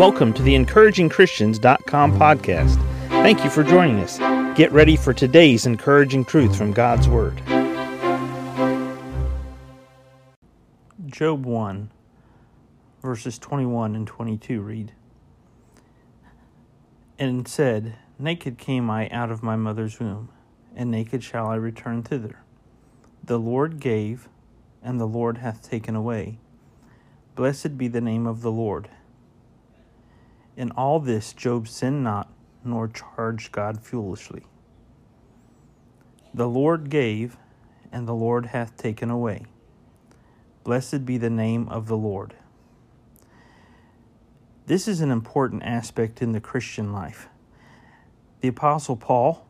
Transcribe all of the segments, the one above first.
Welcome to the encouragingchristians.com podcast. Thank you for joining us. Get ready for today's encouraging truth from God's Word. Job 1, verses 21 and 22 read And said, Naked came I out of my mother's womb, and naked shall I return thither. The Lord gave, and the Lord hath taken away. Blessed be the name of the Lord. In all this, Job sinned not, nor charged God foolishly. The Lord gave, and the Lord hath taken away. Blessed be the name of the Lord. This is an important aspect in the Christian life. The Apostle Paul,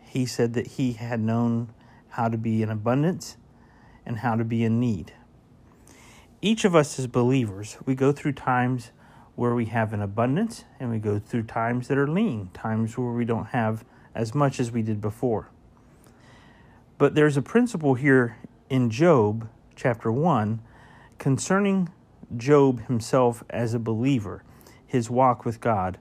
he said that he had known how to be in abundance and how to be in need. Each of us as believers, we go through times where we have an abundance and we go through times that are lean, times where we don't have as much as we did before. But there's a principle here in Job chapter 1 concerning Job himself as a believer, his walk with God,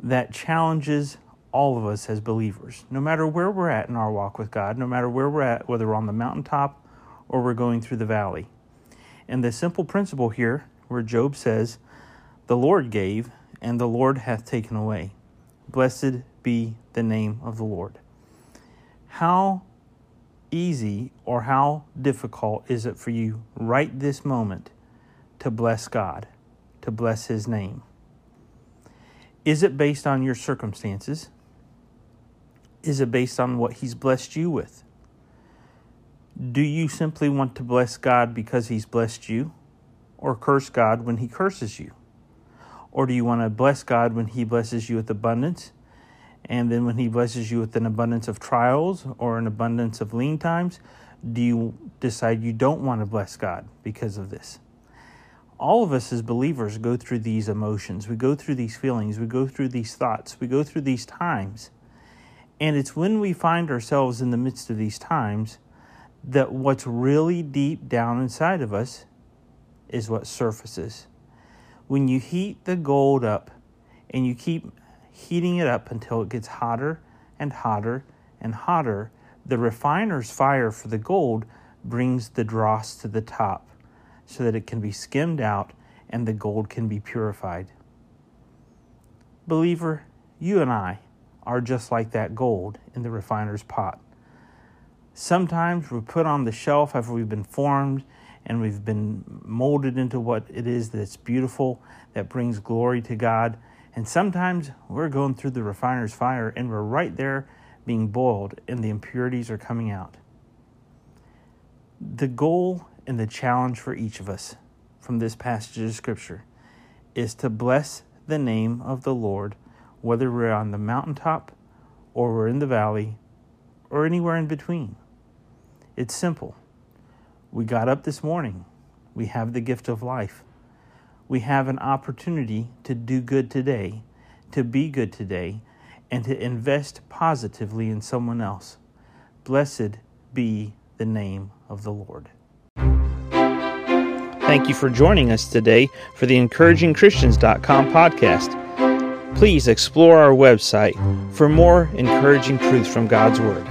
that challenges all of us as believers, no matter where we're at in our walk with God, no matter where we're at, whether we're on the mountaintop or we're going through the valley. And the simple principle here, where Job says, the Lord gave, and the Lord hath taken away. Blessed be the name of the Lord. How easy or how difficult is it for you right this moment to bless God, to bless His name? Is it based on your circumstances? Is it based on what He's blessed you with? Do you simply want to bless God because He's blessed you, or curse God when He curses you? Or do you want to bless God when He blesses you with abundance? And then when He blesses you with an abundance of trials or an abundance of lean times, do you decide you don't want to bless God because of this? All of us as believers go through these emotions. We go through these feelings. We go through these thoughts. We go through these times. And it's when we find ourselves in the midst of these times that what's really deep down inside of us is what surfaces when you heat the gold up and you keep heating it up until it gets hotter and hotter and hotter, the refiner's fire for the gold brings the dross to the top so that it can be skimmed out and the gold can be purified. Believer, you and I are just like that gold in the refiner's pot. Sometimes we're put on the shelf after we've been formed and we've been molded into what it is that's beautiful, that brings glory to God. And sometimes we're going through the refiner's fire and we're right there being boiled and the impurities are coming out. The goal and the challenge for each of us from this passage of Scripture is to bless the name of the Lord, whether we're on the mountaintop or we're in the valley or anywhere in between. It's simple. We got up this morning. We have the gift of life. We have an opportunity to do good today, to be good today, and to invest positively in someone else. Blessed be the name of the Lord. Thank you for joining us today for the encouragingchristians.com podcast. Please explore our website for more encouraging truths from God's Word.